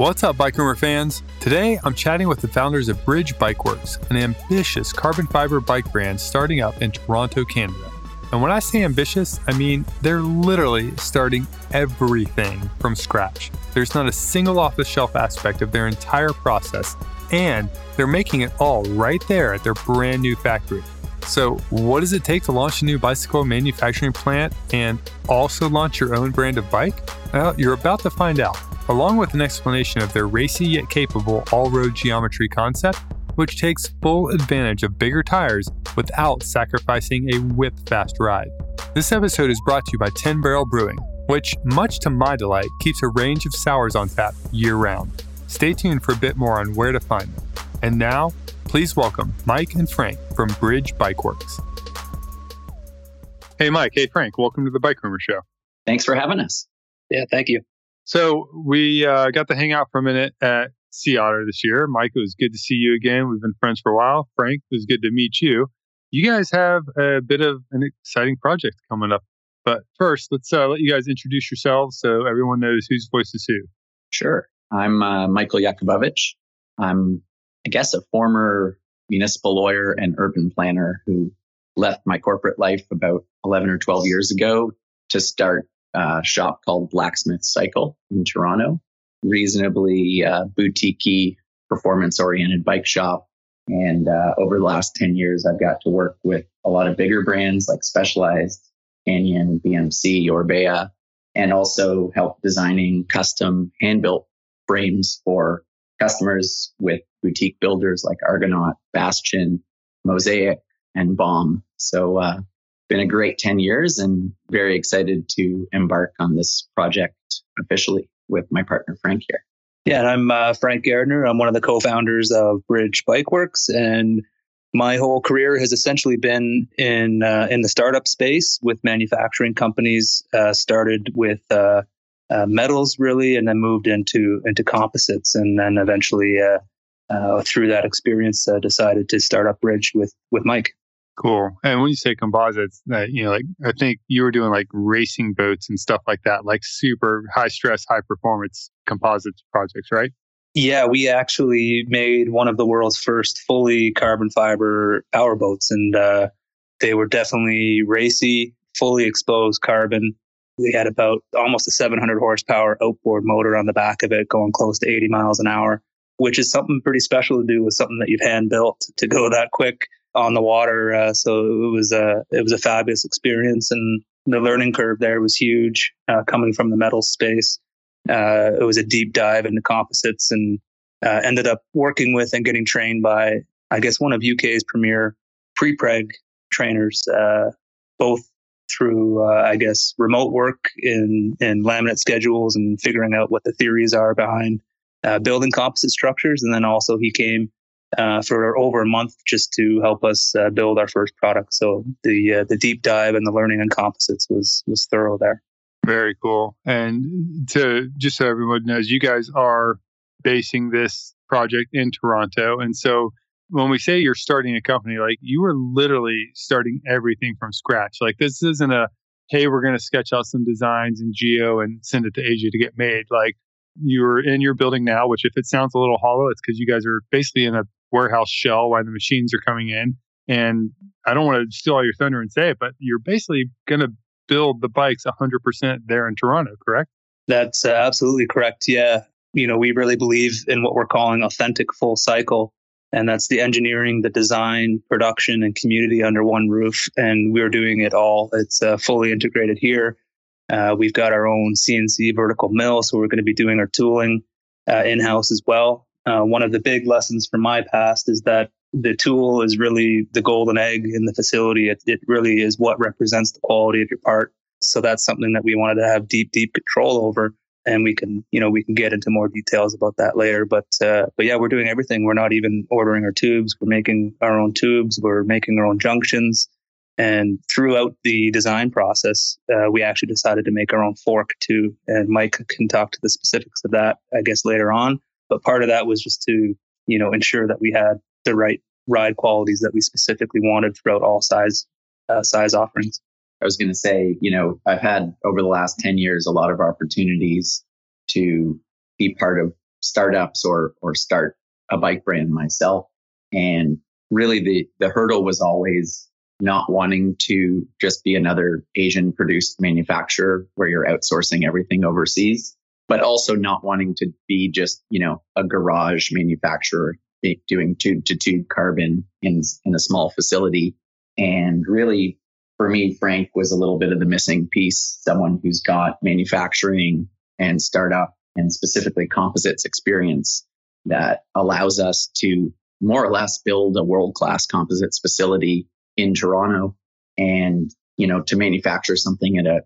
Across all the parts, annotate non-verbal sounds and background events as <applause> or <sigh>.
What's up, Bikerumor fans? Today, I'm chatting with the founders of Bridge Bikeworks, an ambitious carbon fiber bike brand starting up in Toronto, Canada. And when I say ambitious, I mean they're literally starting everything from scratch. There's not a single off the shelf aspect of their entire process, and they're making it all right there at their brand new factory. So, what does it take to launch a new bicycle manufacturing plant and also launch your own brand of bike? Well, you're about to find out along with an explanation of their racy yet capable all road geometry concept, which takes full advantage of bigger tires without sacrificing a whip fast ride. This episode is brought to you by 10 Barrel Brewing, which, much to my delight, keeps a range of sours on tap year round. Stay tuned for a bit more on where to find them. And now, please welcome Mike and Frank from Bridge Bikeworks. Hey, Mike. Hey, Frank. Welcome to the Bikerumor Show. Thanks for having us. Yeah, thank you. So we uh, got to hang out for a minute at Sea Otter this year. Mike, it was good to see you again. We've been friends for a while. Frank, it was good to meet you. You guys have a bit of an exciting project coming up. But first, let's uh, let you guys introduce yourselves so everyone knows whose voice is who. Sure. I'm uh, Michael Yakubovich. I'm, I guess, a former municipal lawyer and urban planner who left my corporate life about 11 or 12 years ago to start a shop called Blacksmith Cycle in Toronto. Reasonably uh, boutique performance oriented bike shop. And uh, over the last 10 years, I've got to work with a lot of bigger brands like Specialized, Canyon, BMC, Orbea, and also help designing custom hand built frames for customers with boutique builders like Argonaut, Bastion, Mosaic, and Baum. So uh, been a great 10 years and very excited to embark on this project officially with my partner Frank here. Yeah, and I'm uh, Frank Gardner. I'm one of the co-founders of Bridge Bikeworks. and my whole career has essentially been in uh, in the startup space with manufacturing companies. Uh, started with uh, uh, metals, really, and then moved into into composites, and then eventually, uh, through that experience, decided to start up Bridge with with Mike. Cool. And when you say composites, uh, you know, like I think you were doing like racing boats and stuff like that, like super high stress, high performance composites projects, right? Yeah, we actually made one of the world's first fully carbon fiber power boats, and uh, they were definitely racy, fully exposed carbon. We had about almost a 700 horsepower outboard motor on the back of it, going close to 80 miles an hour, which is something pretty special to do with something that you've hand built to go that quick on the water. Uh, so it was a it was a fabulous experience, and the learning curve there was huge. Uh, coming from the metal space, uh, it was a deep dive into composites, and uh, ended up working with and getting trained by I guess one of UK's premier pre-preg trainers, uh, both through uh, I guess remote work in in laminate schedules and figuring out what the theories are behind building composite structures, and then also he came uh, for over a month just to help us uh, build our first product. So the uh, the deep dive and the learning and composites was was thorough there. Very cool. And to just so everyone knows, you guys are basing this project in Toronto, and so when we say you're starting a company, like you are literally starting everything from scratch. Like this isn't a hey, we're going to sketch out some designs in Geo and send it to Asia to get made. Like you're in your building now, which if it sounds a little hollow, it's because you guys are basically in a warehouse shell while the machines are coming in. And I don't want to steal all your thunder and say it, but you're basically going to build the bikes 100% there in Toronto, correct? That's uh, absolutely correct. Yeah. You know, we really believe in what we're calling authentic full cycle. And that's the engineering, the design, production, and community under one roof. And we're doing it all. It's uh, fully integrated here. Uh, we've got our own CNC vertical mill, so we're going to be doing our tooling uh, in house as well. Uh, one of the big lessons from my past is that the tool is really the golden egg in the facility. It, it really is what represents the quality of your part. So that's something that we wanted to have deep, deep control over. And we can, you know, we can get into more details about that later. But, uh, but yeah, we're doing everything. We're not even ordering our tubes. We're making our own tubes. We're making our own junctions. And throughout the design process, uh, we actually decided to make our own fork too. And Mike can talk to the specifics of that, I guess, later on. But part of that was just to, you know, ensure that we had the right ride qualities that we specifically wanted throughout all size uh, size offerings. I was going to say, you know, I've had over the last 10 years a lot of opportunities to be part of startups or or start a bike brand myself. And really the the hurdle was always not wanting to just be another Asian produced manufacturer where you're outsourcing everything overseas, but also not wanting to be just, you know, a garage manufacturer doing tube to tube carbon in, in a small facility. And really for me, Frank was a little bit of the missing piece, someone who's got manufacturing and startup and specifically composites experience that allows us to more or less build a world class composites facility in Toronto and, you know, to manufacture something at a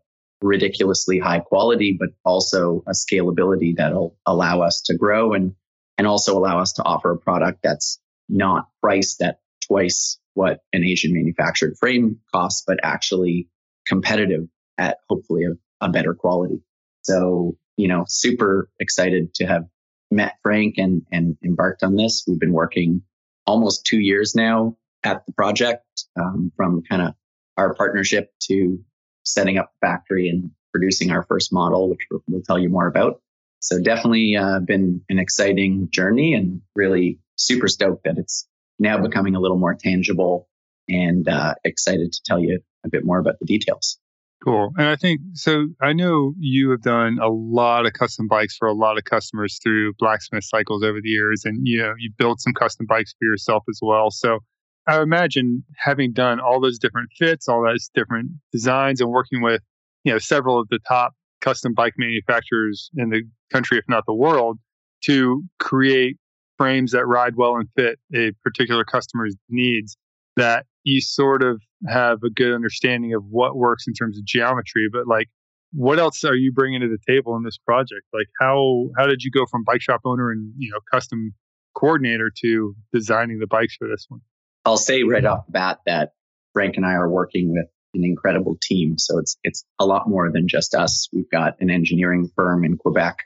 ridiculously high quality, but also a scalability that'll allow us to grow and, and also allow us to offer a product that's not priced at twice what an Asian manufactured frame costs, but actually competitive at hopefully a, a better quality. So, you know, super excited to have met Frank and, and embarked on this. We've been working almost two years now at the project um, from kind of our partnership to setting up the factory and producing our first model, which we'll tell you more about. So definitely uh, been an exciting journey and really super stoked that it's now becoming a little more tangible and uh, excited to tell you a bit more about the details. Cool. And I think so. I know you have done a lot of custom bikes for a lot of customers through blacksmith cycles over the years, and you know you built some custom bikes for yourself as well. So I imagine having done all those different fits, all those different designs, and working with you know several of the top custom bike manufacturers in the country, if not the world, to create frames that ride well and fit a particular customer's needs. That you sort of have a good understanding of what works in terms of geometry, but like what else are you bringing to the table in this project? Like how how did you go from bike shop owner and you know custom coordinator to designing the bikes for this one? I'll say right off the bat that Frank and I are working with an incredible team. So it's it's a lot more than just us. We've got an engineering firm in Quebec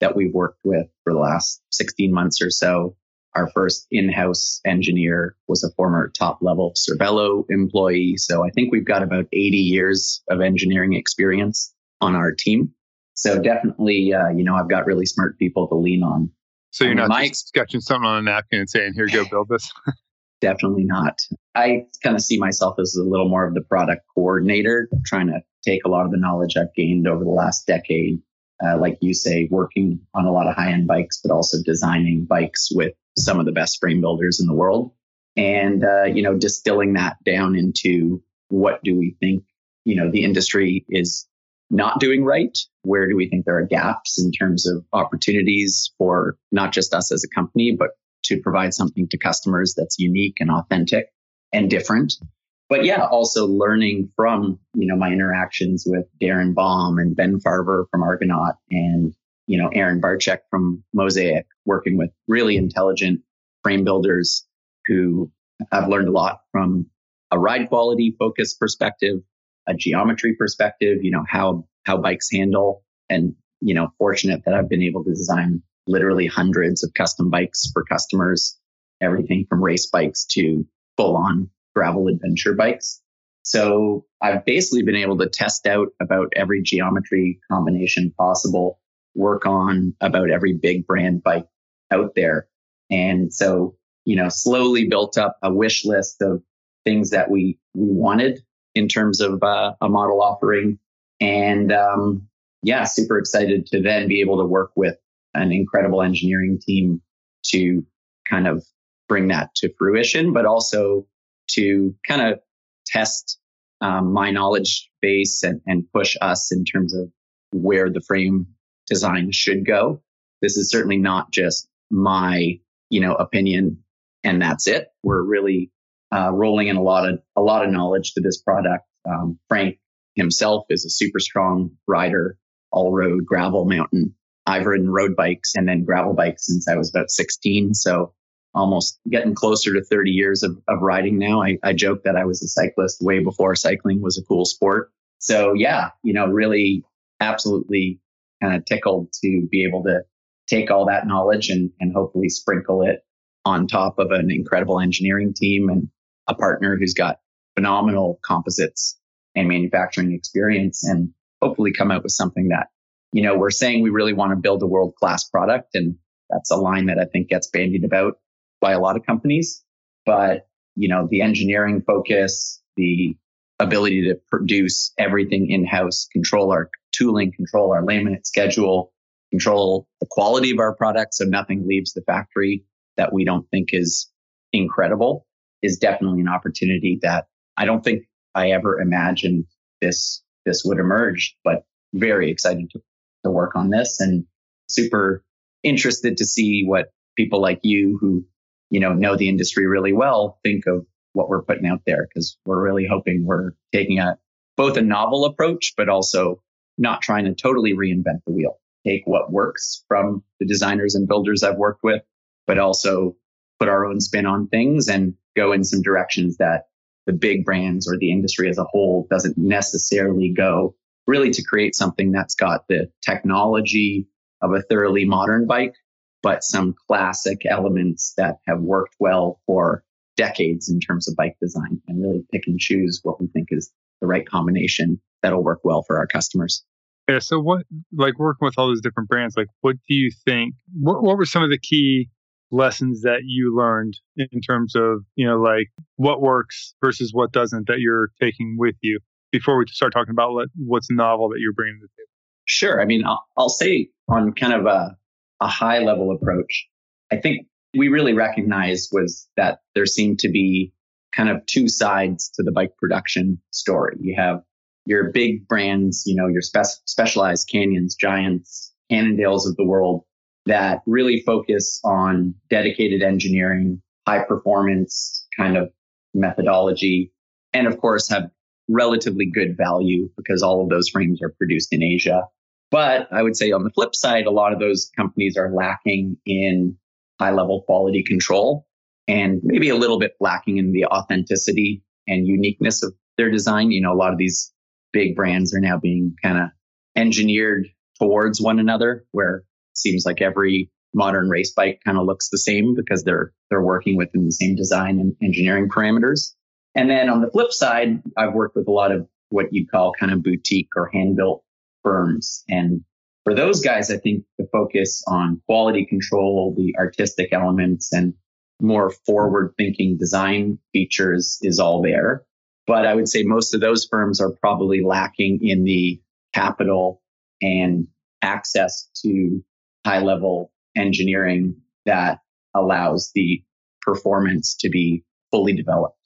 that we've worked with for the last 16 months or so our first in-house engineer was a former top level Cervelo employee. So I think we've got about 80 years of engineering experience on our team. So definitely, uh, you know, I've got really smart people to lean on. So you're not my, just sketching something on a napkin and saying, here, go build this? <laughs> definitely not. I kind of see myself as a little more of the product coordinator, trying to take a lot of the knowledge I've gained over the last decade, uh, like you say, working on a lot of high end bikes, but also designing bikes with some of the best frame builders in the world and uh, you know distilling that down into what do we think you know the industry is not doing right where do we think there are gaps in terms of opportunities for not just us as a company but to provide something to customers that's unique and authentic and different. But yeah also learning from you know my interactions with darren baum and ben farver from argonaut and you know, Aaron Barcheck from Mosaic, working with really intelligent frame builders who I've learned a lot from a ride quality focus perspective, a geometry perspective, you know, how, how bikes handle and, you know, fortunate that I've been able to design literally hundreds of custom bikes for customers, everything from race bikes to full on gravel adventure bikes. So I've basically been able to test out about every geometry combination possible work on about every big brand bike out there. And so, you know, slowly built up a wish list of things that we, we wanted in terms of uh, a model offering. And um, yeah, super excited to then be able to work with an incredible engineering team to kind of bring that to fruition, but also to kind of test um, my knowledge base and, and push us in terms of where the frame design should go. This is certainly not just my, you know, opinion and that's it. We're really uh, rolling in a lot of a lot of knowledge to this product. Um, Frank himself is a super strong rider, all road, gravel, mountain. I've ridden road bikes and then gravel bikes since I was about 16. So almost getting closer to 30 years of, of riding now. I, I joke that I was a cyclist way before cycling was a cool sport. So yeah, you know, really absolutely kind of tickled to be able to take all that knowledge and, and hopefully sprinkle it on top of an incredible engineering team and a partner who's got phenomenal composites and manufacturing experience and hopefully come out with something that, you know, we're saying we really want to build a world class product and That's a line that I think gets bandied about by a lot of companies. But, you know, the engineering focus, the ability to produce everything in house, control our tooling, control our laminate schedule, control the quality of our product so nothing leaves the factory that we don't think is incredible is definitely an opportunity that I don't think I ever imagined this this would emerge, but very excited to, to work on this and super interested to see what people like you who you know know the industry really well think of what we're putting out there because we're really hoping we're taking a both a novel approach but also not trying to totally reinvent the wheel. Take what works from the designers and builders I've worked with but also put our own spin on things and go in some directions that the big brands or the industry as a whole doesn't necessarily go really to create something that's got the technology of a thoroughly modern bike, but some classic elements that have worked well for decades in terms of bike design and really pick and choose what we think is the right combination that'll work well for our customers. Yeah. So what, like working with all those different brands, like what do you think, what, what were some of the key lessons that you learned in terms of, you know, like what works versus what doesn't that you're taking with you before we start talking about what, what's novel that you're bringing to the table? Sure. I mean, I'll, I'll say on kind of a, a high level approach, I think we really recognized was that there seemed to be kind of two sides to the bike production story. You have your big brands, you know, your spe- specialized canyons, giants, Cannondales of the world that really focus on dedicated engineering, high performance kind of methodology, and of course have relatively good value because all of those frames are produced in Asia. But I would say on the flip side, a lot of those companies are lacking in high level quality control and maybe a little bit lacking in the authenticity and uniqueness of their design. You know, a lot of these big brands are now being kind of engineered towards one another where it seems like every modern race bike kind of looks the same because they're they're working within the same design and engineering parameters. And then on the flip side, I've worked with a lot of what you'd call kind of boutique or hand built firms. And for those guys, I think the focus on quality control, the artistic elements and more forward thinking design features is all there. But I would say most of those firms are probably lacking in the capital and access to high level engineering that allows the performance to be fully developed.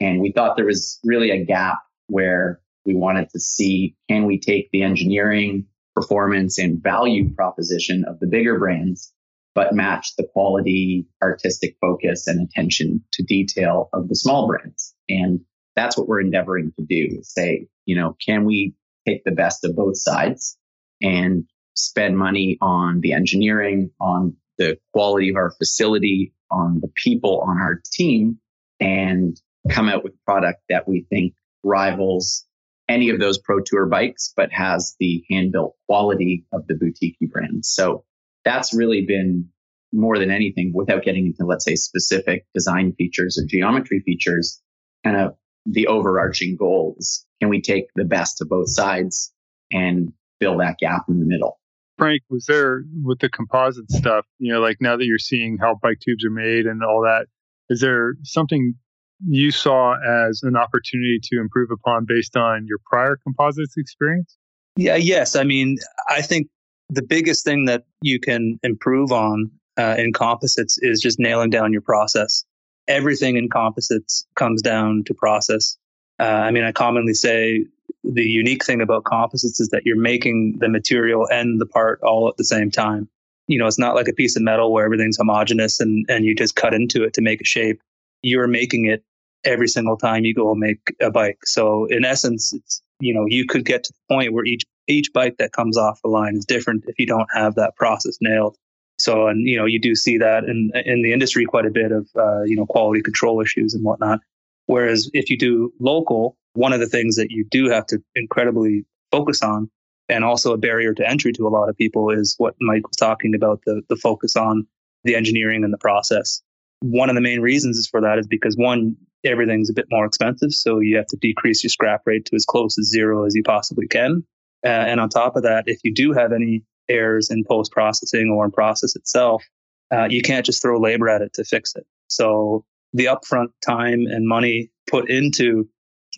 And we thought there was really a gap where we wanted to see can we take the engineering, performance, and value proposition of the bigger brands, but match the quality, artistic focus, and attention to detail of the small brands. And that's what we're endeavoring to do is say, you know, can we take the best of both sides and spend money on the engineering, on the quality of our facility, on the people on our team, and come out with a product that we think rivals any of those pro tour bikes, but has the hand built quality of the boutique brands. So that's really been more than anything without getting into, let's say, specific design features or geometry features, kind of the overarching goals. Can we take the best of both sides and fill that gap in the middle? Frank, was there with the composite stuff, you know, like now that you're seeing how bike tubes are made and all that, is there something you saw as an opportunity to improve upon based on your prior composites experience? Yeah, yes. I mean, I think the biggest thing that you can improve on uh, in composites is just nailing down your process. Everything in composites comes down to process. Uh, I mean, I commonly say the unique thing about composites is that you're making the material and the part all at the same time. You know, it's not like a piece of metal where everything's homogeneous and, and you just cut into it to make a shape. You're making it every single time you go make a bike. So in essence, it's, you know, you could get to the point where each, each bike that comes off the line is different if you don't have that process nailed. So, and, you know, you do see that in, in the industry quite a bit of, uh, you know, quality control issues and whatnot. Whereas if you do local, one of the things that you do have to incredibly focus on and also a barrier to entry to a lot of people is what Mike was talking about the, the focus on the engineering and the process. One of the main reasons for that is because one, everything's a bit more expensive. So you have to decrease your scrap rate to as close as zero as you possibly can. Uh, and on top of that, if you do have any errors in post processing or in process itself, uh, you can't just throw labor at it to fix it. So the upfront time and money put into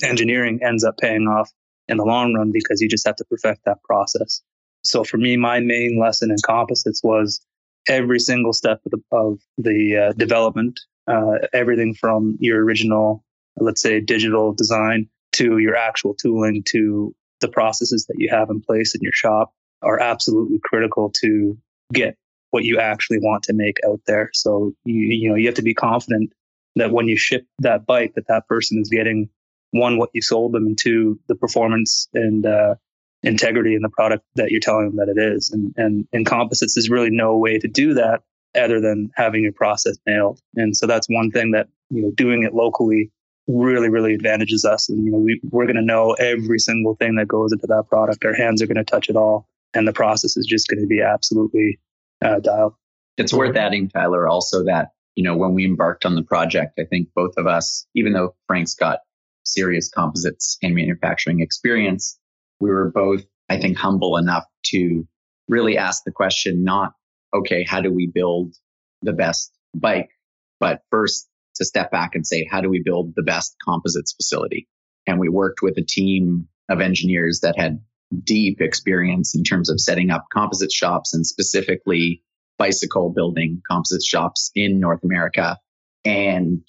engineering ends up paying off in the long run because you just have to perfect that process. So for me, my main lesson in composites was every single step of the, of the uh, development, uh, everything from your original, let's say, digital design to your actual tooling to the processes that you have in place in your shop are absolutely critical to get what you actually want to make out there. So you you know you have to be confident that when you ship that bike, that that person is getting one what you sold them, and two the performance and uh, integrity in the product that you're telling them that it is. And and in composites, there's really no way to do that other than having your process nailed. And so that's one thing that you know doing it locally really really advantages us. And you know we we're going to know every single thing that goes into that product. Our hands are going to touch it all, and the process is just going to be absolutely uh, dialed. It's worth adding, Tyler, also that you know when we embarked on the project, I think both of us, even though Frank's got serious composites and manufacturing experience, we were both, I think, humble enough to really ask the question not, okay, how do we build the best bike? But first to step back and say, how do we build the best composites facility? And we worked with a team of engineers that had deep experience in terms of setting up composite shops and specifically bicycle building composite shops in North America and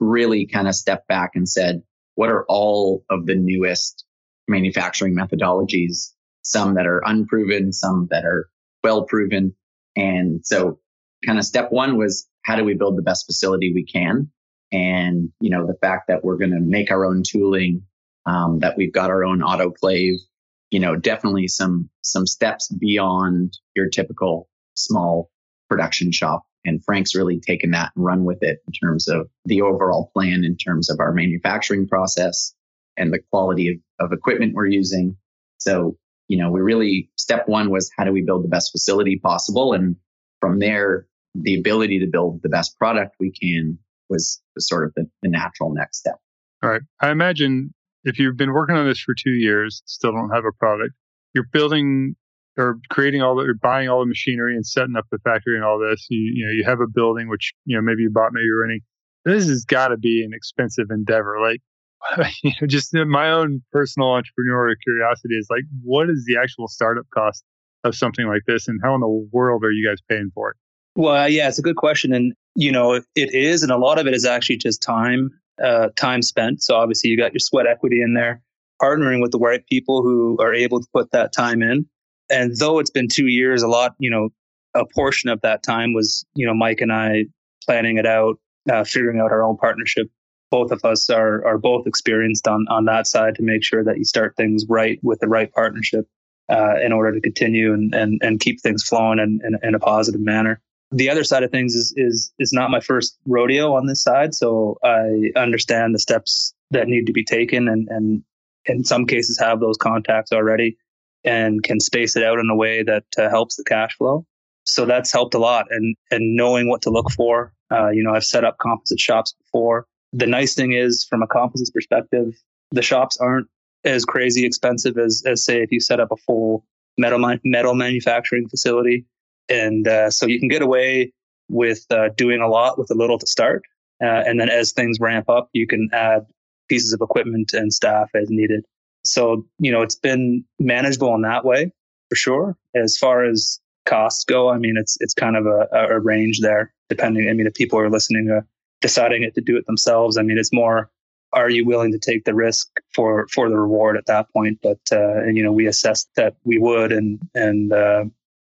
really kind of stepped back and said, what are all of the newest manufacturing methodologies? Some that are unproven, some that are well proven. And so kind of step one was how do we build the best facility we can? And, you know, the fact that we're going to make our own tooling, um, that we've got our own autoclave, you know, definitely some, some steps beyond your typical small production shop. And Frank's really taken that and run with it in terms of the overall plan, in terms of our manufacturing process and the quality of, of equipment we're using. So, you know, we really, step one was how do we build the best facility possible? And from there, the ability to build the best product we can was, was sort of the, the natural next step. All right. I imagine if you've been working on this for two years, still don't have a product, you're building or creating all the, or buying all the machinery and setting up the factory and all this. You, you know, you have a building, which, you know, maybe you bought, maybe you're renting. This has got to be an expensive endeavor. Like, <laughs> you know, just my own personal entrepreneurial curiosity is like, what is the actual startup cost of something like this, and how in the world are you guys paying for it? Well, yeah, it's a good question, and you know, it is, and a lot of it is actually just time uh, time spent. So obviously you got your sweat equity in there, partnering with the right people who are able to put that time in. And though it's been two years, a lot, you know, a portion of that time was, you know, Mike and I planning it out, uh, figuring out our own partnership. Both of us are are both experienced on on that side to make sure that you start things right with the right partnership uh, in order to continue and and and keep things flowing in, in, in a positive manner the other side of things is is is not my first rodeo on this side, so I understand the steps that need to be taken, and and in some cases have those contacts already, and can space it out in a way that uh, helps the cash flow. So that's helped a lot, and and knowing what to look for. Uh, you know, I've set up composite shops before. The nice thing is, from a composites perspective, the shops aren't as crazy expensive as as say if you set up a full metal metal manufacturing facility and uh, so you can get away with uh, doing a lot with a little to start. Uh, and then as things ramp up, you can add pieces of equipment and staff as needed. So, you know, it's been manageable in that way for sure. As far as costs go, I mean, it's it's kind of a, a range there, depending. I mean, if people are listening to deciding it to do it themselves, I mean, it's more are you willing to take the risk for for the reward at that point? But uh, and you know, we assessed that we would, and and uh,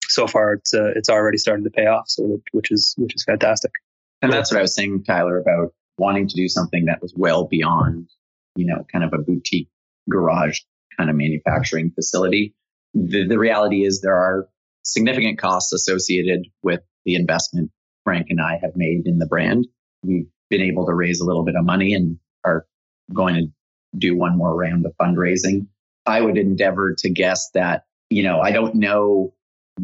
so far it's uh, it's already starting to pay off. So which is which is fantastic. And that's what I was saying, Tyler, about wanting to do something that was well beyond, you know, kind of a boutique garage kind of manufacturing facility. The, the reality is there are significant costs associated with the investment Frank and I have made in the brand. We've been able to raise a little bit of money and are going to do one more round of fundraising. I would endeavor to guess that, you know, I don't know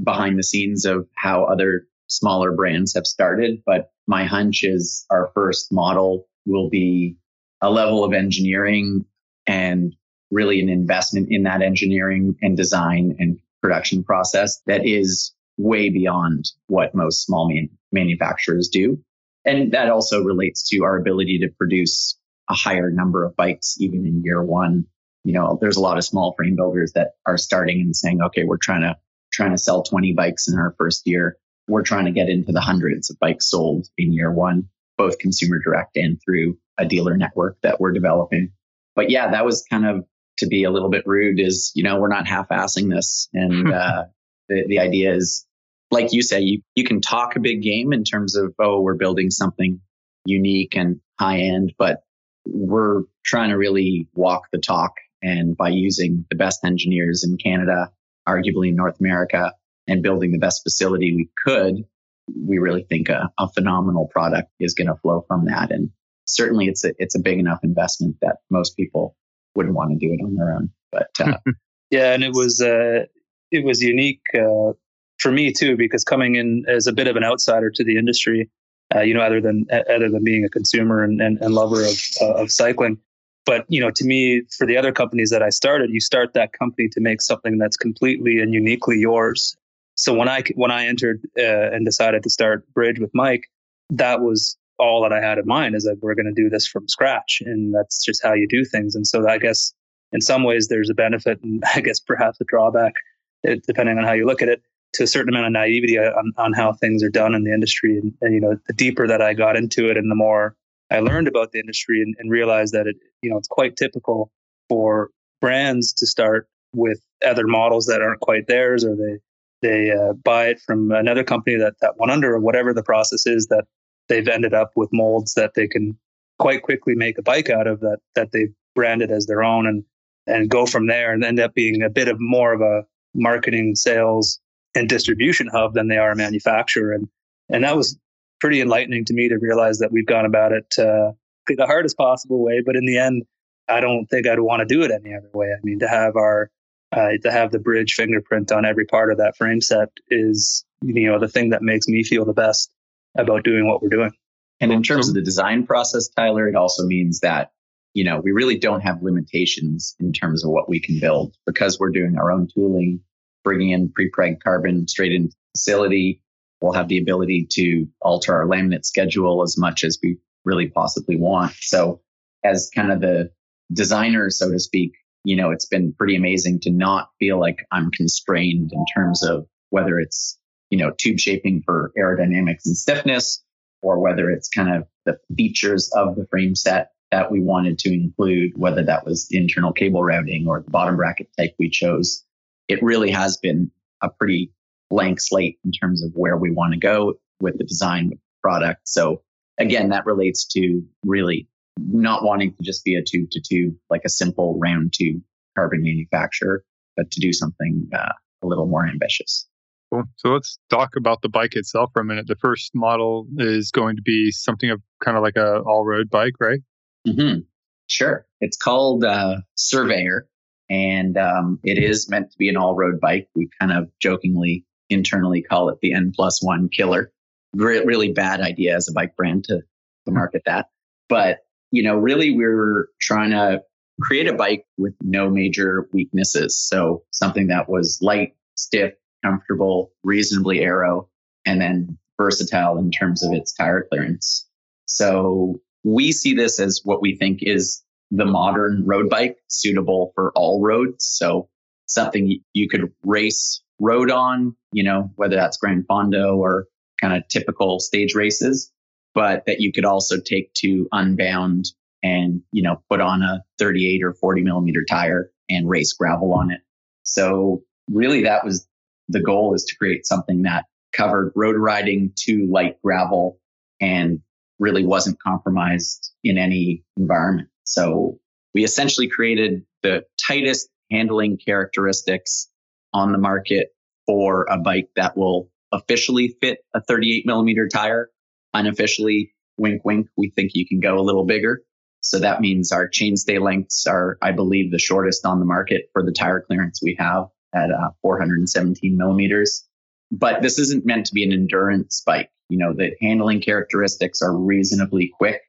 behind the scenes of how other smaller brands have started. But my hunch is our first model will be a level of engineering and really an investment in that engineering and design and production process that is way beyond what most small man- manufacturers do. And that also relates to our ability to produce a higher number of bikes even in year one. You know, there's a lot of small frame builders that are starting and saying, okay, we're trying to trying to sell 20 bikes in our first year. We're trying to get into the hundreds of bikes sold in year one, both consumer direct and through a dealer network that we're developing. But yeah, that was kind of to be a little bit rude is, you know, we're not half assing this. And <laughs> uh, the, the idea is, like you say, you, you can talk a big game in terms of, oh, we're building something unique and high end, but we're trying to really walk the talk. And by using the best engineers in Canada, arguably in North America, and building the best facility we could, we really think a, a phenomenal product is going to flow from that. And certainly it's a, it's a big enough investment that most people wouldn't want to do it on their own. But uh, <laughs> yeah, and it was, uh, it was unique uh, for me too, because coming in as a bit of an outsider to the industry, uh, you know, other than other than being a consumer and, and, and lover of uh, of cycling. But you know, to me, for the other companies that I started, you start that company to make something that's completely and uniquely yours. So when I when I entered uh, and decided to start Bridge with Mike, that was all that I had in mind is that we're going to do this from scratch, and that's just how you do things. And so I guess in some ways there's a benefit, and <laughs> I guess perhaps a drawback, uh, depending on how you look at it to a certain amount of naivety on, on how things are done in the industry. And, and, you know, the deeper that I got into it and the more I learned about the industry and, and realized that it, you know, it's quite typical for brands to start with other models that aren't quite theirs or they, they uh, buy it from another company that, that went under or whatever the process is that they've ended up with molds that they can quite quickly make a bike out of that, that they've branded as their own and, and go from there and end up being a bit of more of a marketing sales and distribution hub than they are a manufacturer. And and that was pretty enlightening to me to realize that we've gone about it uh, the hardest possible way. But in the end, I don't think I'd want to do it any other way. I mean, to have our uh, to have the bridge fingerprint on every part of that frame set is you know the thing that makes me feel the best about doing what we're doing. And in terms of the design process, Tyler, it also means that you know we really don't have limitations in terms of what we can build because we're doing our own tooling bringing in pre-preg carbon straight into the facility. We'll have the ability to alter our laminate schedule as much as we really possibly want. So as kind of the designer, so to speak, you know, it's been pretty amazing to not feel like I'm constrained in terms of whether it's, you know, tube shaping for aerodynamics and stiffness, or whether it's kind of the features of the frame set that we wanted to include, whether that was internal cable routing or the bottom bracket type we chose it really has been a pretty blank slate in terms of where we want to go with the design product. So again, that relates to really not wanting to just be a tube to tube, like a simple round tube carbon manufacturer, but to do something uh, a little more ambitious. Cool. So let's talk about the bike itself for a minute. The first model is going to be something of kind of like a all road bike, right? Mm-hmm. Sure. It's called uh, Surveyor, and um, it is meant to be an all road bike. We kind of jokingly internally call it the N plus one killer. Re- really bad idea as a bike brand to, to market that. But, you know, really we're trying to create a bike with no major weaknesses. So something that was light, stiff, comfortable, reasonably aero, and then versatile in terms of its tire clearance. So we see this as what we think is the modern road bike suitable for all roads. So something you could race road on, you know, whether that's Gran Fondo or kind of typical stage races, but that you could also take to unbound and, you know, put on a 38 or 40 millimeter tire and race gravel on it. So really that was the goal is to create something that covered road riding to light gravel and really wasn't compromised in any environment. So we essentially created the tightest handling characteristics on the market for a bike that will officially fit a 38 millimeter tire. Unofficially, wink, wink, we think you can go a little bigger. So that means our chainstay lengths are, I believe, the shortest on the market for the tire clearance we have at uh, 417 millimeters. But this isn't meant to be an endurance bike. You know, the handling characteristics are reasonably quick.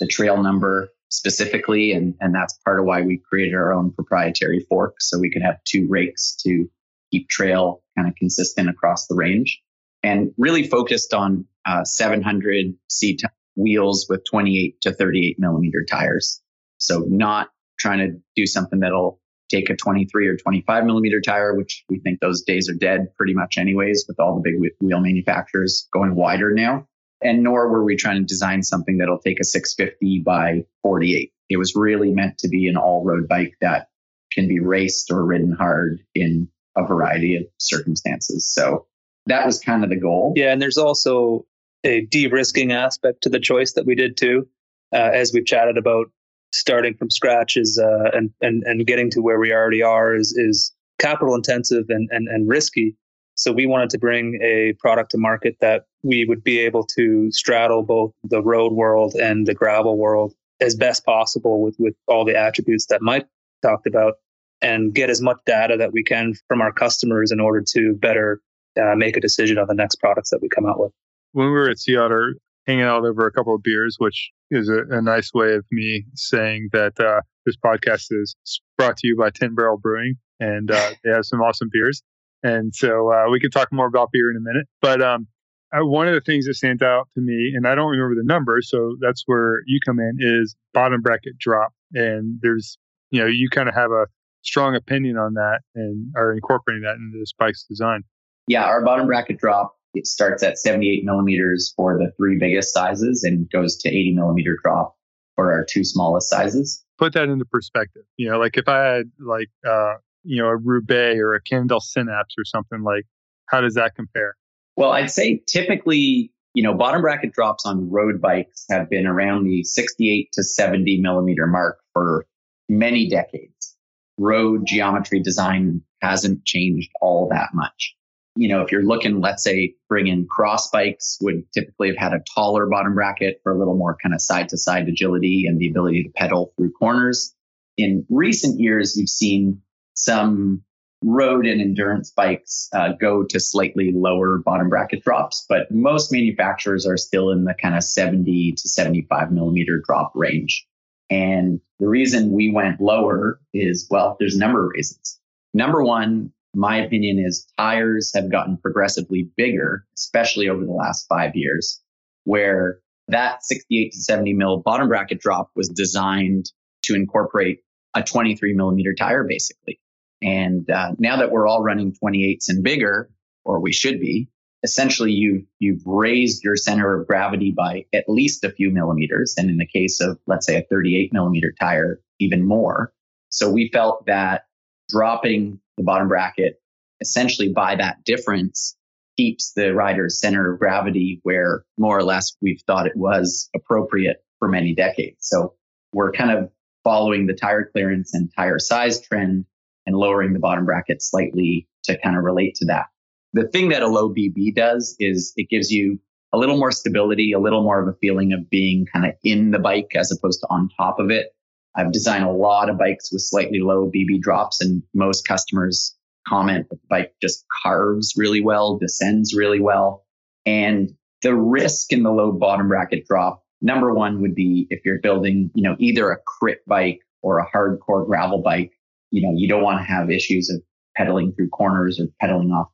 The trail number specifically. And, and that's part of why we created our own proprietary fork. So we could have two rakes to keep trail kind of consistent across the range and really focused on uh, 700 C t- wheels with 28 to 38 millimeter tires. So not trying to do something that'll take a 23 or 25 millimeter tire, which we think those days are dead pretty much anyways with all the big wheel manufacturers going wider now. And nor were we trying to design something that'll take a 650 by 48. It was really meant to be an all road bike that can be raced or ridden hard in a variety of circumstances. So that was kind of the goal. Yeah. And there's also a de risking aspect to the choice that we did too. Uh, as we've chatted about, starting from scratch is uh, and, and and getting to where we already are is is capital intensive and, and and risky. So we wanted to bring a product to market that we would be able to straddle both the road world and the gravel world as best possible with with all the attributes that Mike talked about and get as much data that we can from our customers in order to better uh, make a decision on the next products that we come out with. When we were at Sea Otter hanging out over a couple of beers, which is a, a nice way of me saying that uh, this podcast is brought to you by 10 Barrel Brewing, and uh, they have some awesome beers. And so uh, we can talk more about beer in a minute. But um, uh, one of the things that stands out to me, and I don't remember the number, so that's where you come in, is bottom bracket drop. And there's, you know, you kind of have a strong opinion on that and are incorporating that into the Spike's design. Yeah, our bottom bracket drop it starts at 78 millimeters for the three biggest sizes and goes to 80 millimeter drop for our two smallest sizes. Put that into perspective. You know, like if I had like, uh, you know, a Roubaix or a Cannondale Synapse or something like, how does that compare? Well, I'd say typically, you know, bottom bracket drops on road bikes have been around the 68 to 70 millimeter mark for many decades. Road geometry design hasn't changed all that much you know, if you're looking, let's say, bring in cross bikes would typically have had a taller bottom bracket for a little more kind of side to side agility and the ability to pedal through corners. In recent years, you've seen some road and endurance bikes uh, go to slightly lower bottom bracket drops, but most manufacturers are still in the kind of 70 to 75 millimeter drop range. And the reason we went lower is, well, there's a number of reasons. Number one, my opinion is tires have gotten progressively bigger, especially over the last five years, where that 68 to 70 mil bottom bracket drop was designed to incorporate a 23 millimeter tire, basically. And uh, now that we're all running 28s and bigger, or we should be, essentially you've you've raised your center of gravity by at least a few millimeters, and in the case of let's say a 38 millimeter tire, even more. So we felt that dropping the bottom bracket essentially by that difference keeps the rider's center of gravity where more or less we've thought it was appropriate for many decades. So we're kind of following the tire clearance and tire size trend and lowering the bottom bracket slightly to kind of relate to that. The thing that a low BB does is it gives you a little more stability, a little more of a feeling of being kind of in the bike as opposed to on top of it. I've designed a lot of bikes with slightly low BB drops, and most customers comment that the bike just carves really well, descends really well. And the risk in the low bottom bracket drop, number one would be if you're building, you know, either a crit bike or a hardcore gravel bike, you know, you don't want to have issues of pedaling through corners or pedaling off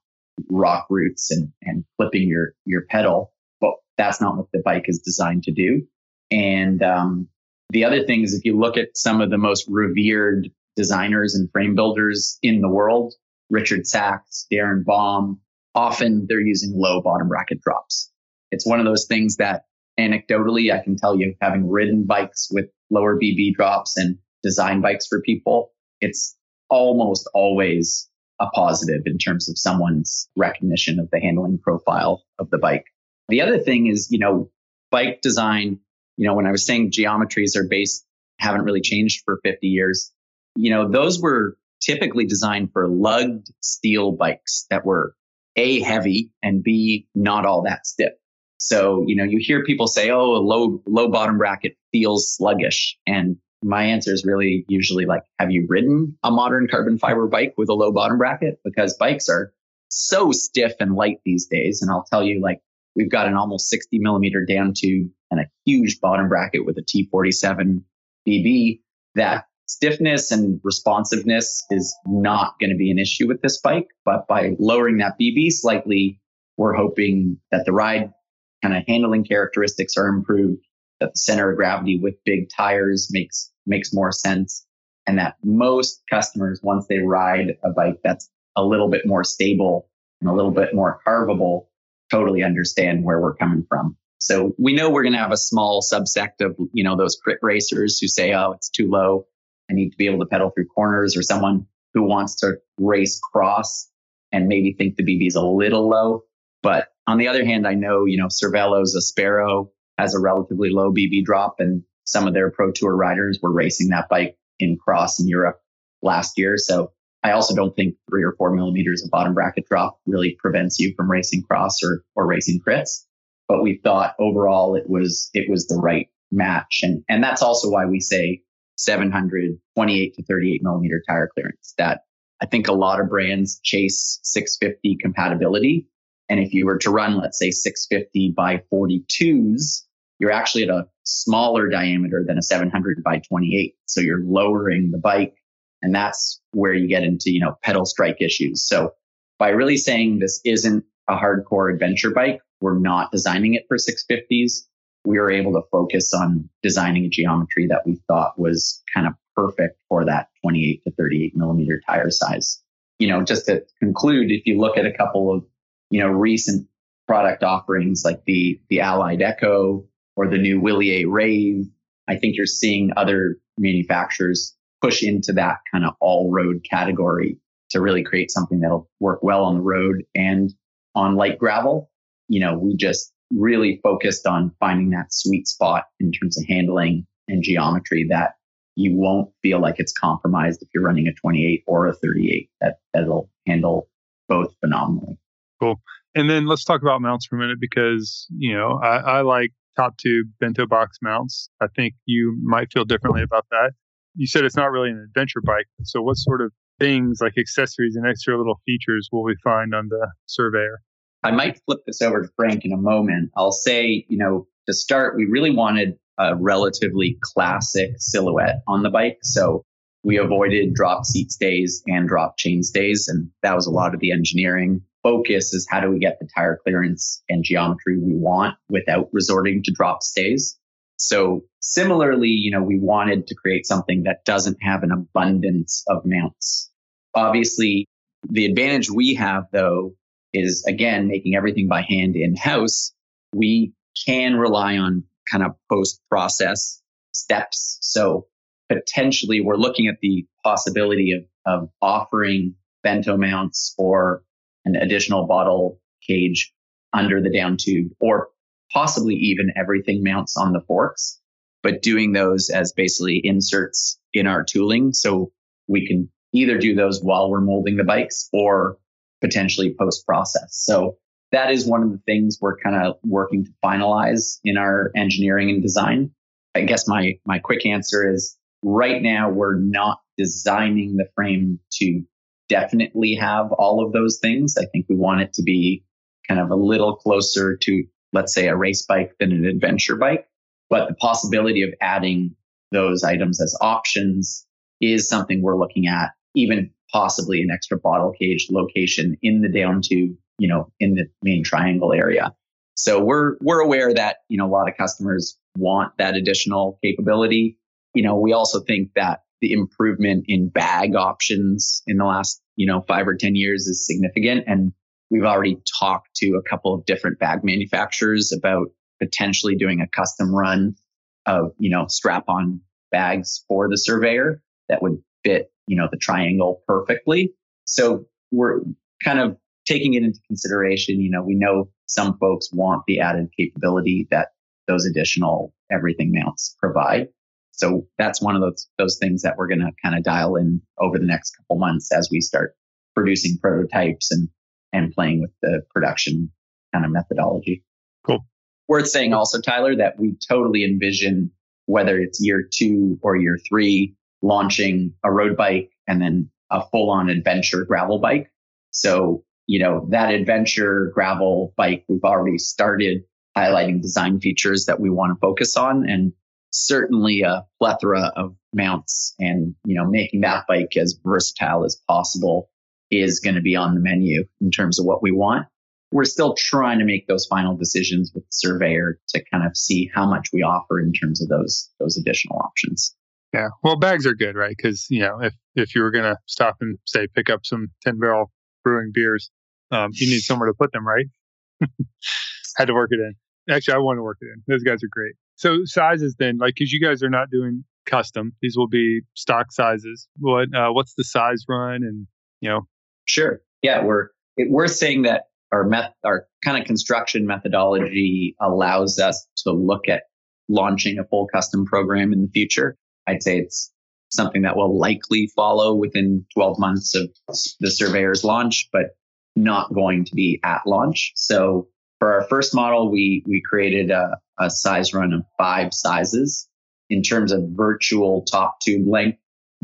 rock roots and, and flipping your, your pedal. But that's not what the bike is designed to do. And um, the other thing is if you look at some of the most revered designers and frame builders in the world, Richard Sachs, Darren Baum, often they're using low bottom bracket drops. It's one of those things that anecdotally I can tell you, having ridden bikes with lower BB drops and design bikes for people, it's almost always a positive in terms of someone's recognition of the handling profile of the bike. The other thing is, you know, bike design you know, when I was saying geometries are based, haven't really changed for 50 years, you know, those were typically designed for lugged steel bikes that were A, heavy and B, not all that stiff. So, you know, you hear people say, oh, a low, low bottom bracket feels sluggish. And my answer is really usually like, have you ridden a modern carbon fiber bike with a low bottom bracket? Because bikes are so stiff and light these days. And I'll tell you, like, we've got an almost 60 millimeter down tube and a huge bottom bracket with a T47 BB that stiffness and responsiveness is not going to be an issue with this bike, but by lowering that BB slightly, we're hoping that the ride kind of handling characteristics are improved, that the center of gravity with big tires makes makes more sense, and that most customers, once they ride a bike that's a little bit more stable and a little bit more carvable, totally understand where we're coming from. So we know we're going to have a small subsect of, you know, those crit racers who say, oh, it's too low. I need to be able to pedal through corners or someone who wants to race cross and maybe think the BB is a little low. But on the other hand, I know, you know, Cervelo's Aspero has a relatively low BB drop and some of their pro tour riders were racing that bike in cross in Europe last year. So I also don't think three or four millimeters of bottom bracket drop really prevents you from racing cross or, or racing crits. But we thought overall it was, it was the right match. And, and that's also why we say 700, 28 to 38 millimeter tire clearance that I think a lot of brands chase 650 compatibility. And if you were to run, let's say 650 by 42s, you're actually at a smaller diameter than a 700 by 28. So you're lowering the bike. And that's where you get into, you know, pedal strike issues. So by really saying this isn't a hardcore adventure bike, we're not designing it for 650s. We were able to focus on designing a geometry that we thought was kind of perfect for that 28 to 38 millimeter tire size. You know, just to conclude, if you look at a couple of, you know, recent product offerings like the, the Allied Echo or the new Wilier Rave, I think you're seeing other manufacturers push into that kind of all road category to really create something that'll work well on the road and on light gravel. You know, we just really focused on finding that sweet spot in terms of handling and geometry that you won't feel like it's compromised if you're running a 28 or a 38 that that'll handle both phenomenally. Cool. And then let's talk about mounts for a minute because, you know, I, I like top tube bento box mounts. I think you might feel differently about that. You said it's not really an adventure bike. So what sort of things like accessories and extra little features will we find on the Surveyor? I might flip this over to Frank in a moment. I'll say, you know, to start, we really wanted a relatively classic silhouette on the bike. So we avoided drop seat stays and drop chain stays. And that was a lot of the engineering focus is how do we get the tire clearance and geometry we want without resorting to drop stays. So similarly, you know, we wanted to create something that doesn't have an abundance of mounts. Obviously, the advantage we have though is again, making everything by hand in house. We can rely on kind of post process steps. So potentially we're looking at the possibility of, of offering bento mounts or an additional bottle cage under the down tube or possibly even everything mounts on the forks, but doing those as basically inserts in our tooling. So we can either do those while we're molding the bikes or potentially post process. So that is one of the things we're kind of working to finalize in our engineering and design. I guess my, my quick answer is right now we're not designing the frame to definitely have all of those things. I think we want it to be kind of a little closer to, let's say, a race bike than an adventure bike. But the possibility of adding those items as options is something we're looking at, even possibly an extra bottle cage location in the down tube, you know, in the main triangle area. So we're we're aware that, you know, a lot of customers want that additional capability. You know, we also think that the improvement in bag options in the last, you know, five or 10 years is significant. And we've already talked to a couple of different bag manufacturers about potentially doing a custom run of, you know, strap on bags for the surveyor that would fit, you know, the triangle perfectly. So we're kind of taking it into consideration. You know, we know some folks want the added capability that those additional everything mounts provide. So that's one of those those things that we're going to kind of dial in over the next couple months as we start producing prototypes and and playing with the production kind of methodology. Cool. Worth saying also, Tyler, that we totally envision whether it's year two or year three, launching a road bike and then a full on adventure gravel bike. So, you know, that adventure gravel bike, we've already started highlighting design features that we want to focus on. And certainly a plethora of mounts and, you know, making that bike as versatile as possible is going to be on the menu in terms of what we want. We're still trying to make those final decisions with the surveyor to kind of see how much we offer in terms of those those additional options. Yeah. Well, bags are good, right? Because, you know, if, if you were going to stop and say, pick up some 10 barrel brewing beers, um, you need somewhere to put them, right? <laughs> Had to work it in. Actually, I want to work it in. Those guys are great. So sizes then, like, cause you guys are not doing custom, these will be stock sizes. What, uh, what's the size run and, you know? Sure. Yeah. We're, it, we're saying that our meth, our kind of construction methodology allows us to look at launching a full custom program in the future. I'd say it's something that will likely follow within 12 months of the surveyor's launch, but not going to be at launch. So for our first model, we, we created a, a size run of five sizes in terms of virtual top tube length,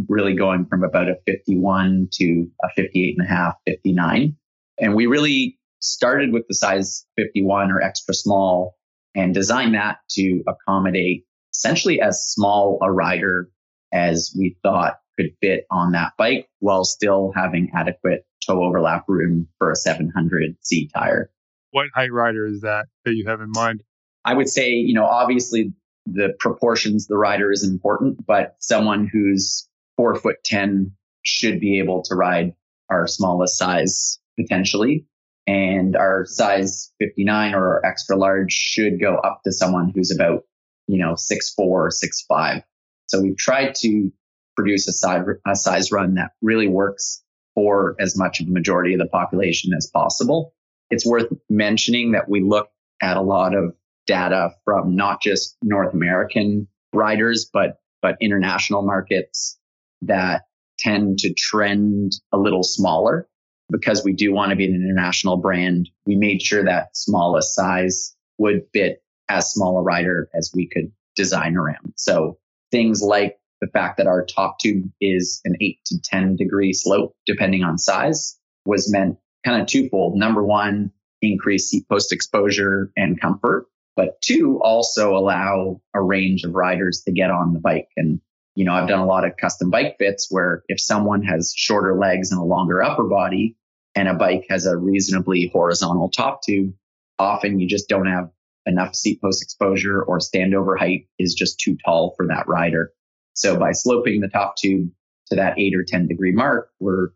really going from about a 51 to a 58 and a half, 59. And we really started with the size 51 or extra small and designed that to accommodate essentially as small a rider as we thought could fit on that bike while still having adequate toe overlap room for a 700C tire. What height rider is that that you have in mind? I would say, you know, obviously the proportions the rider is important, but someone who's four foot 10 should be able to ride our smallest size potentially. And our size 59 or extra large should go up to someone who's about you know, six four, six five. So we've tried to produce a size, a size run that really works for as much of the majority of the population as possible. It's worth mentioning that we look at a lot of data from not just North American riders, but but international markets that tend to trend a little smaller because we do want to be an international brand. We made sure that smallest size would fit as small a rider as we could design around. So things like the fact that our top tube is an eight to 10 degree slope, depending on size, was meant kind of twofold. Number one, increase post exposure and comfort, but two, also allow a range of riders to get on the bike. And, you know, I've done a lot of custom bike fits where if someone has shorter legs and a longer upper body and a bike has a reasonably horizontal top tube, often you just don't have enough seat post exposure or standover height is just too tall for that rider. So by sloping the top tube to that eight or 10 degree mark, we're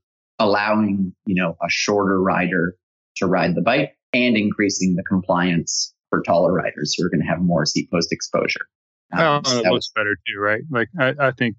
allowing, you know, a shorter rider to ride the bike and increasing the compliance for taller riders who are going to have more seat post exposure. Um, oh, it looks better too, right? Like I, I think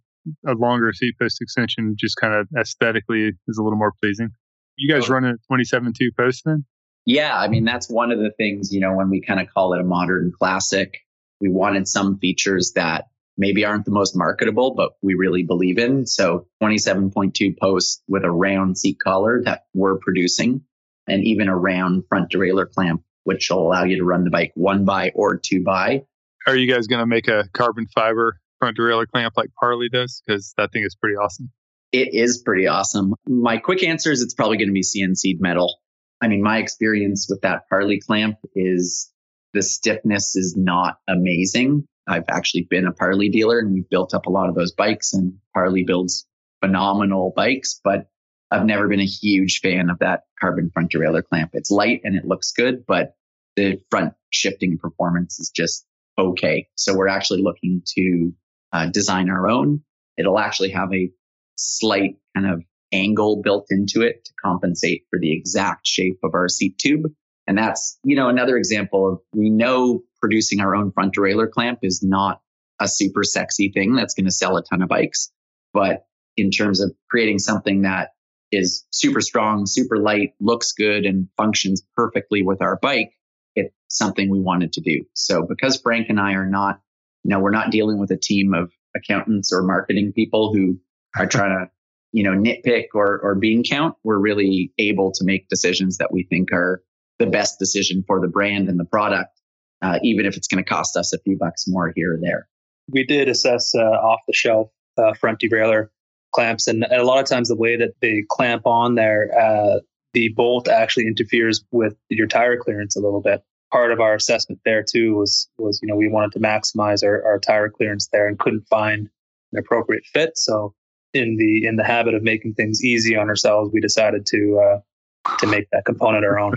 a longer seat post extension just kind of aesthetically is a little more pleasing. You guys oh. running a 27.2 post then? Yeah, I mean, that's one of the things, you know, when we kind of call it a modern classic, we wanted some features that maybe aren't the most marketable, but we really believe in. So 27.2 posts with a round seat collar that we're producing and even a round front derailleur clamp, which will allow you to run the bike one by or two by. Are you guys going to make a carbon fiber front derailleur clamp like Parlee does? Because that thing is pretty awesome. It is pretty awesome. My quick answer is it's probably going to be CNC metal. I mean, my experience with that Parlee clamp is the stiffness is not amazing. I've actually been a Parlee dealer and we've built up a lot of those bikes and Parlee builds phenomenal bikes, but I've never been a huge fan of that carbon front derailleur clamp. It's light and it looks good, but the front shifting performance is just okay. So we're actually looking to uh, design our own. It'll actually have a slight kind of angle built into it to compensate for the exact shape of our seat tube. And that's, you know, another example of we know producing our own front derailleur clamp is not a super sexy thing that's going to sell a ton of bikes. But in terms of creating something that is super strong, super light, looks good, and functions perfectly with our bike, it's something we wanted to do. So because Frank and I are not, you know, we're not dealing with a team of accountants or marketing people who are trying to you know, nitpick or, or bean count, we're really able to make decisions that we think are the best decision for the brand and the product, uh, even if it's going to cost us a few bucks more here or there. We did assess uh, off the shelf uh, front derailleur clamps, and, a lot of times the way that they clamp on there, uh, the bolt actually interferes with your tire clearance a little bit. part of our assessment there too was was you know we wanted to maximize our, our tire clearance there and couldn't find an appropriate fit. So in the in the habit of making things easy on ourselves, we decided to uh, to make that component our own.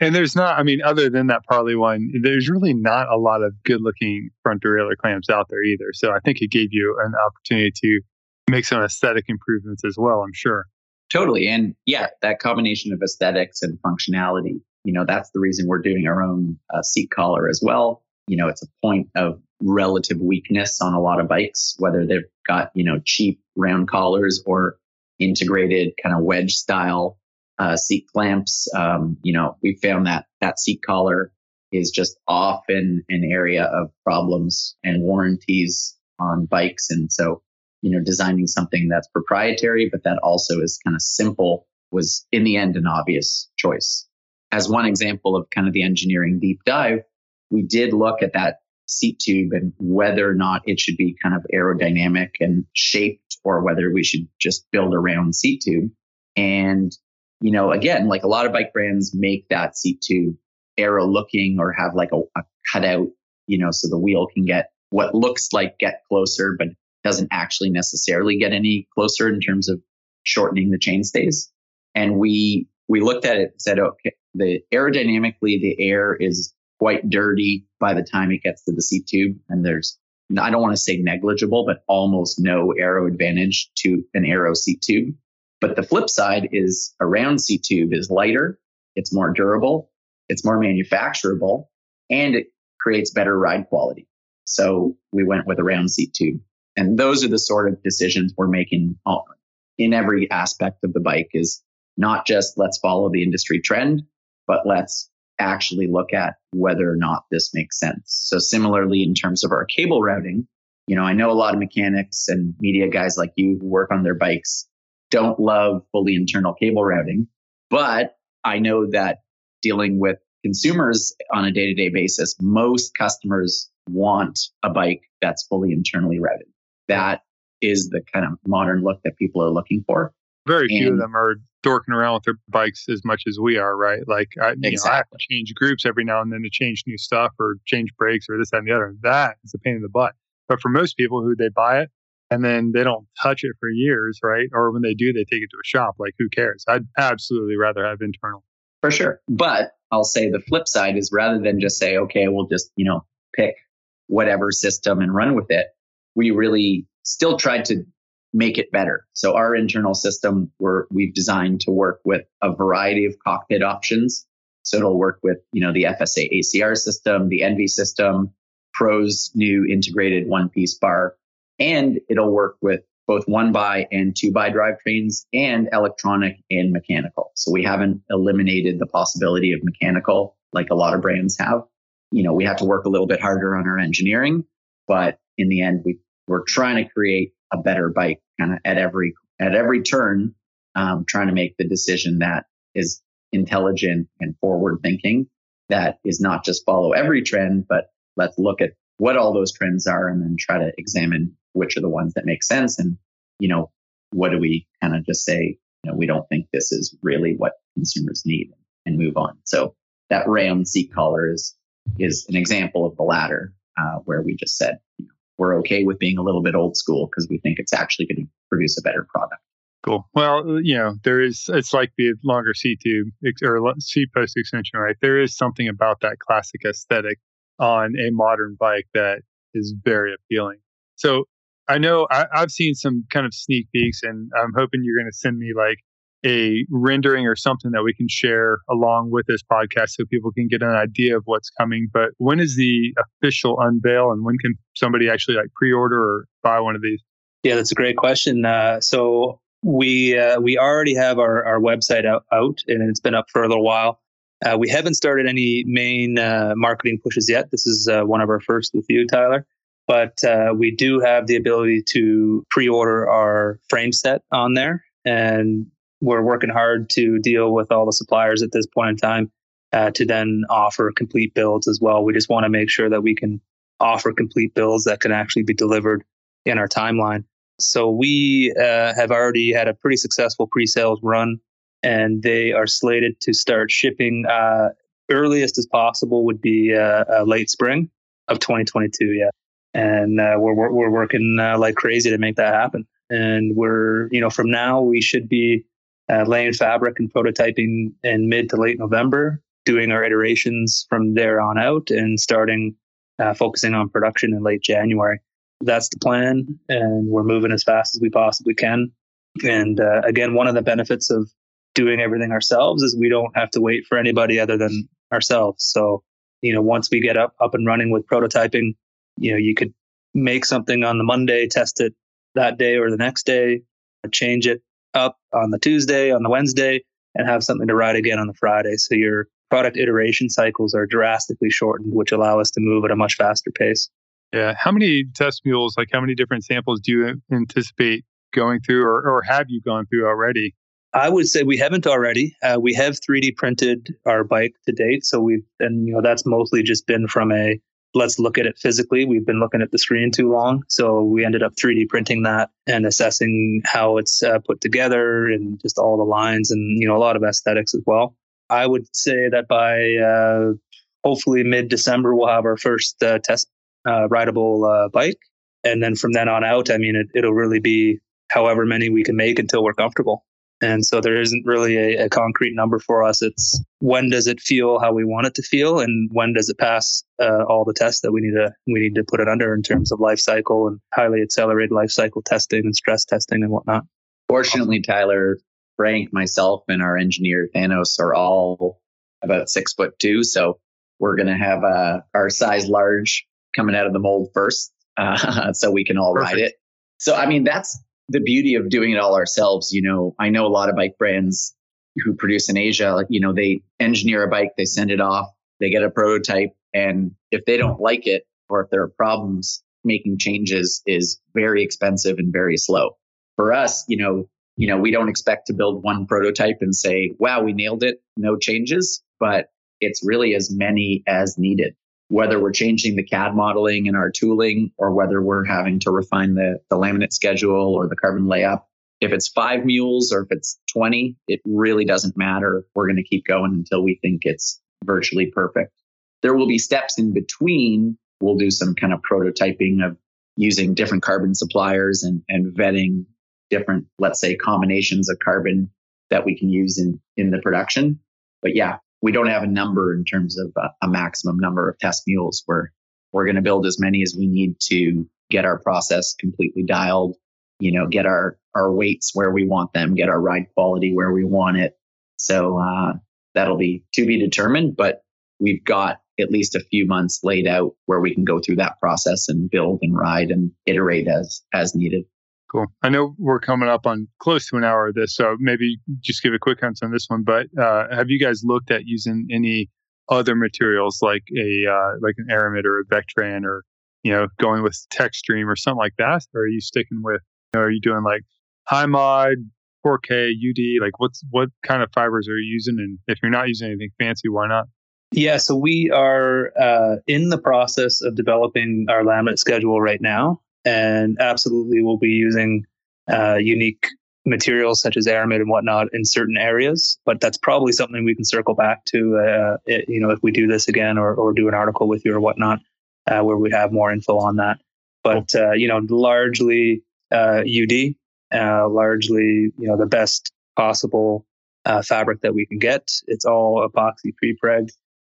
And there's not, I mean, other than that Parlee one, there's really not a lot of good looking front derailleur clamps out there either. So I think it gave you an opportunity to make some aesthetic improvements as well, I'm sure. Totally. And yeah, that combination of aesthetics and functionality, you know, that's the reason we're doing our own uh, seat collar as well. You know, it's a point of relative weakness on a lot of bikes, whether they've got, you know, cheap round collars or integrated kind of wedge style uh, seat clamps. Um, you know, we found that that seat collar is just often an area of problems and warranties on bikes. And so, you know, designing something that's proprietary, but that also is kind of simple was in the end an obvious choice. As one example of kind of the engineering deep dive, we did look at that seat tube and whether or not it should be kind of aerodynamic and shaped or whether we should just build a round seat tube. And you know, again, like a lot of bike brands make that seat tube aero looking or have like a, a cutout, you know, so the wheel can get what looks like get closer, but doesn't actually necessarily get any closer in terms of shortening the chain stays. And we we looked at it and said, okay, the aerodynamically the air is quite dirty by the time it gets to the seat tube, and there's I don't want to say negligible, but almost no aero advantage to an aero seat tube. But the flip side is a round seat tube is lighter, it's more durable, it's more manufacturable, and it creates better ride quality. So we went with a round seat tube. And those are the sort of decisions we're making in every aspect of the bike is not just let's follow the industry trend, but let's actually look at whether or not this makes sense. So similarly, in terms of our cable routing, you know, I know a lot of mechanics and media guys like you who work on their bikes don't love fully internal cable routing, but I know that dealing with consumers on a day to day basis, most customers want a bike that's fully internally routed. That is the kind of modern look that people are looking for. Very few of them are dorking around with their bikes as much as we are, right? Like I, exactly. know, I have to change groups every now and then to change new stuff or change brakes or this, that, and the other. That is a pain in the butt. But for most people who they buy it, and then they don't touch it for years, right? Or when they do, they take it to a shop. Like, who cares? I'd absolutely rather have internal. For sure. But I'll say the flip side is rather than just say, okay, we'll just, you know, pick whatever system and run with it, we really still tried to make it better. So our internal system we're, we've designed to work with a variety of cockpit options. So it'll work with, you know, the FSA ACR system, the ENVE system, Pro's new integrated one piece bar, and it'll work with both one by and two by drivetrains and electronic and mechanical. So we haven't eliminated the possibility of mechanical like a lot of brands have. You know, we have to work a little bit harder on our engineering, but in the end, we, we're trying to create a better bike kind of at every, at every turn, um, trying to make the decision that is intelligent and forward thinking that is not just follow every trend, but let's look at what all those trends are and then try to examine which are the ones that make sense and you know what do we kind of just say you know we don't think this is really what consumers need and move on so that round seat collar is is an example of the latter uh, where we just said you know, we're okay with being a little bit old school because we think it's actually going to produce a better product Cool. Well, you know, there is, it's like the longer seat tube or seat post extension, right? There is something about that classic aesthetic on a modern bike that is very appealing. So I know I, have seen some kind of sneak peeks, and I'm hoping you're going to send me like a rendering or something that we can share along with this podcast so people can get an idea of what's coming. But when is the official unveil, and when can somebody actually like pre-order or buy one of these? Yeah, that's a great question. Uh, so we uh, we already have our, our website out, out, and it's been up for a little while. Uh, we haven't started any main uh, marketing pushes yet. This is uh, one of our first with you, Tyler. But uh, we do have the ability to pre order our frame set on there. And we're working hard to deal with all the suppliers at this point in time uh, to then offer complete builds as well. We just want to make sure that we can offer complete builds that can actually be delivered in our timeline. So we uh, have already had a pretty successful pre sales run and they are slated to start shipping uh, earliest as possible would be uh, uh, late spring of 2022. Yeah, and uh, we're, we're, we're working uh, like crazy to make that happen. And we're you know from now we should be uh, laying fabric and prototyping in mid to late November, doing our iterations from there on out, and starting uh, focusing on production in late January. That's the plan, and we're moving as fast as we possibly can. And uh, again, one of the benefits of doing everything ourselves is we don't have to wait for anybody other than ourselves. So, you know, once we get up up and running with prototyping, you know, you could make something on the Monday, test it that day or the next day, change it up on the Tuesday, on the Wednesday, and have something to ride again on the Friday. So your product iteration cycles are drastically shortened, which allow us to move at a much faster pace. Yeah. How many test mules, like how many different samples do you anticipate going through or, or have you gone through already? I would say we haven't already. Uh, we have 3D printed our bike to date, so we've and you know that's mostly just been from a let's look at it physically. We've been looking at the screen too long, so we ended up 3D printing that and assessing how it's uh, put together and just all the lines and you know a lot of aesthetics as well. I would say that by uh, hopefully mid December we'll have our first uh, test uh, rideable uh, bike, and then from then on out, I mean it, it'll really be however many we can make until we're comfortable. And so there isn't really a, a, concrete number for us. It's when does it feel how we want it to feel, and when does it pass uh, all the tests that we need to we need to put it under in terms of life cycle and highly accelerated life cycle testing and stress testing and whatnot. Fortunately, Tyler, Frank, myself, and our engineer Thanos are all about six foot two, so we're going to have uh, our size large coming out of the mold first, <laughs> uh, so we can all Perfect. ride it. So I mean that's the beauty of doing it all ourselves, you know, I know a lot of bike brands who produce in Asia, like, you know, they engineer a bike, they send it off, they get a prototype. And if they don't like it or if there are problems, making changes is very expensive and very slow. For us, you know, you know, we don't expect to build one prototype and say, wow, we nailed it, no changes, but it's really as many as needed whether we're changing the CAD modeling in our tooling or whether we're having to refine the, the laminate schedule or the carbon layup. If it's five mules or if it's 20, it really doesn't matter. We're going to keep going until we think it's virtually perfect. There will be steps in between. We'll do some kind of prototyping of using different carbon suppliers and, and vetting different, let's say, combinations of carbon that we can use in, in the production. But yeah, we don't have a number in terms of a, a maximum number of test mules. We're we're going to build as many as we need to get our process completely dialed. You know, get our our weights where we want them, get our ride quality where we want it. So uh, that'll be to be determined, but we've got at least a few months laid out where we can go through that process and build and ride and iterate as as needed. Cool. I know we're coming up on close to an hour of this, so maybe just give a quick answer on this one. But uh, have you guys looked at using any other materials like a uh, like an Aramid or a Vectran, or you know going with Textreme or something like that? Or are you sticking with? You know, are you doing like high mod, 4K, UD? Like what's what kind of fibers are you using? And if you're not using anything fancy, why not? Yeah, so we are uh, in the process of developing our laminate schedule right now and absolutely we'll be using uh, unique materials such as aramid and whatnot in certain areas. But that's probably something we can circle back to, uh, it, you know, if we do this again or, or do an article with you or whatnot, uh, where we have more info on that. But uh, you know, largely UD, uh, uh, largely you know the best possible fabric that we can get. It's all epoxy pre-preg,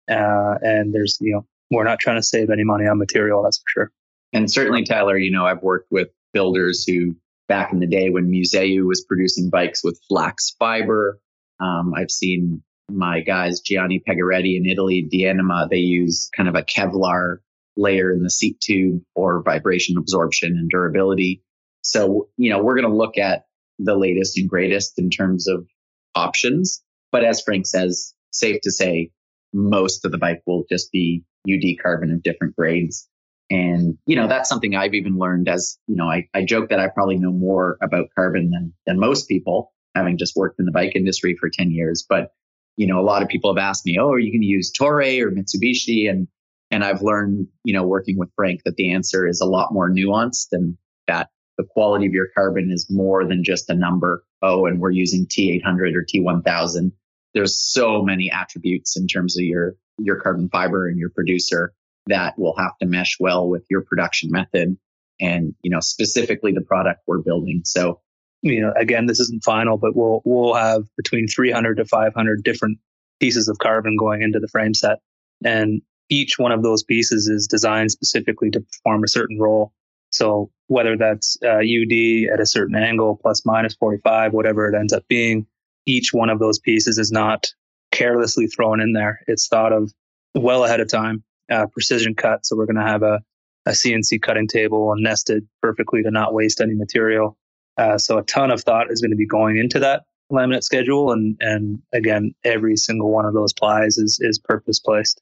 and there's you know we're not trying to save any money on material, that's for sure. And certainly, Tyler, you know, I've worked with builders who back in the day when Museeuw was producing bikes with flax fiber. Um, I've seen my guys, Gianni Pegoretti in Italy, Dianima, they use kind of a Kevlar layer in the seat tube for vibration absorption and durability. So, you know, we're going to look at the latest and greatest in terms of options. But as Frank says, safe to say, most of the bike will just be UD carbon of different grades. And, you know, that's something I've even learned as, you know, I, I joke that I probably know more about carbon than, than most people, having just worked in the bike industry for 10 years. But, you know, a lot of people have asked me, oh, are you going to use Toray or Mitsubishi? And, and I've learned, you know, working with Frank that the answer is a lot more nuanced and that the quality of your carbon is more than just a number. Oh, and we're using T800 or T1000. There's so many attributes in terms of your your carbon fiber and your producer that will have to mesh well with your production method and you know specifically the product we're building. So you know again this isn't final but we'll we'll have between 300 to 500 different pieces of carbon going into the frame set. And each one of those pieces is designed specifically to perform a certain role. So whether that's uh, ud at a certain angle plus minus 45 whatever it ends up being each one of those pieces is not carelessly thrown in there. It's thought of well ahead of time uh, precision cut so we're going to have a a CNC cutting table and nested perfectly to not waste any material. Uh, so a ton of thought is going to be going into that laminate schedule, and and again, every single one of those plies is is purpose placed.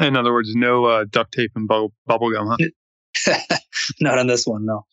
In other words, no uh, duct tape and bu- bubble gum, huh? <laughs> Not on this one, no.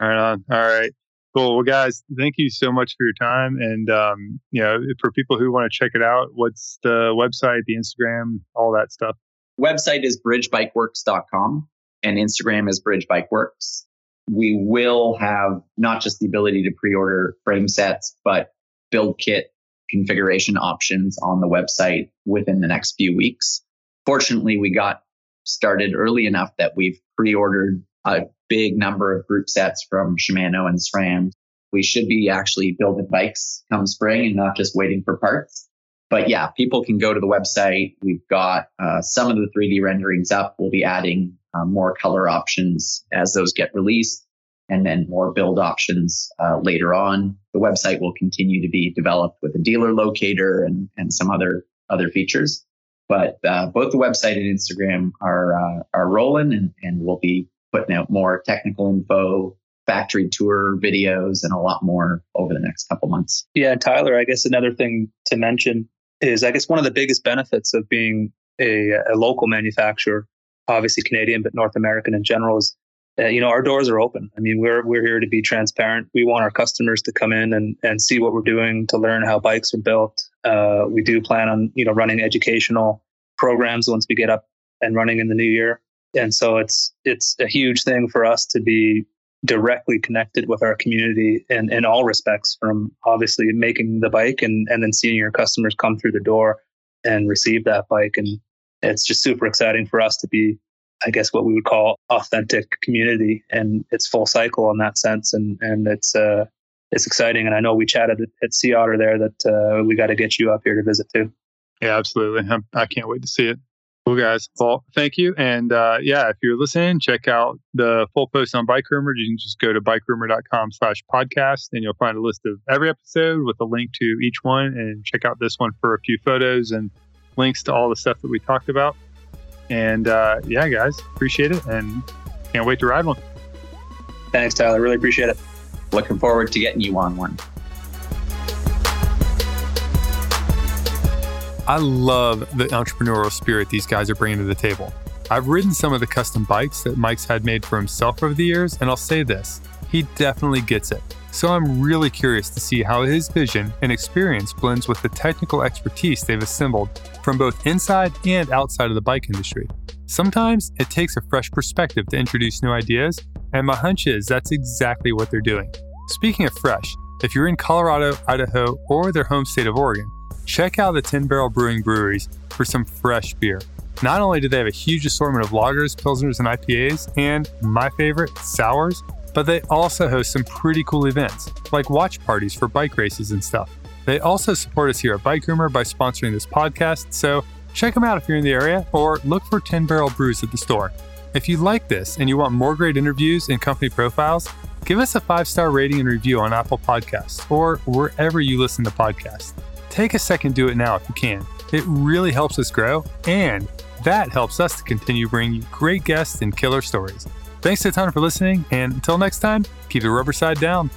All right, on. All right. Cool. Well, guys, thank you so much for your time. And, um, you know, for people who want to check it out, what's the website, the Instagram, all that stuff? Website is bridgebikeworks.com and Instagram is Bridge Bikeworks. We will have not just the ability to pre-order frame sets, but build kit configuration options on the website within the next few weeks. Fortunately, we got started early enough that we've pre-ordered a big number of group sets from Shimano and SRAM. We should be actually building bikes come spring and not just waiting for parts. But yeah, people can go to the website. We've got uh, some of the 3D renderings up. We'll be adding um, more color options as those get released, and then more build options uh, later on. The website will continue to be developed with a dealer locator and, and some other other features. But uh, both the website and Instagram are uh, are rolling, and, and we'll be putting out more technical info, factory tour videos, and a lot more over the next couple months. Yeah, Tyler, I guess another thing to mention is I guess one of the biggest benefits of being a, a local manufacturer obviously Canadian, but North American in general is, uh, you know, our doors are open. I mean, we're we're here to be transparent. We want our customers to come in and and see what we're doing to learn how bikes are built. Uh, we do plan on you know running educational programs once we get up and running in the new year. And so it's it's a huge thing for us to be directly connected with our community in, in all respects, from obviously making the bike and, and then seeing your customers come through the door and receive that bike. And it's just super exciting for us to be, I guess, what we would call authentic community, and it's full cycle in that sense, and and it's uh it's exciting. And I know we chatted at, Sea Otter there that uh, we got to get you up here to visit too. Yeah, absolutely. I'm, I can not wait to see it. Cool, guys. Well, thank you. And uh, yeah, if you're listening, check out the full post on Bikerumor. You can just go to bikerumor.com slash podcast and you'll find a list of every episode with a link to each one and check out this one for a few photos and links to all the stuff that we talked about. And uh, yeah, guys, appreciate it and can't wait to ride one. Thanks, Tyler. Really appreciate it. Looking forward to getting you on one. I love the entrepreneurial spirit these guys are bringing to the table. I've ridden some of the custom bikes that Mike's had made for himself over the years, and I'll say this he definitely gets it. So I'm really curious to see how his vision and experience blends with the technical expertise they've assembled from both inside and outside of the bike industry. Sometimes it takes a fresh perspective to introduce new ideas, and my hunch is that's exactly what they're doing. Speaking of fresh, if you're in Colorado, Idaho, or their home state of Oregon, check out the 10 Barrel Brewing Breweries for some fresh beer. Not only do they have a huge assortment of lagers, pilsners, and IPAs, and my favorite, sours, but they also host some pretty cool events, like watch parties for bike races and stuff. They also support us here at Bikerumor by sponsoring this podcast, so check them out if you're in the area or look for 10 Barrel Brews at the store. If you like this and you want more great interviews and company profiles, give us a five star rating and review on Apple Podcasts or wherever you listen to podcasts. Take a second do it now if you can. It really helps us grow, and that helps us to continue bringing you great guests and killer stories. Thanks a ton for listening, and until next time, keep the rubber side down.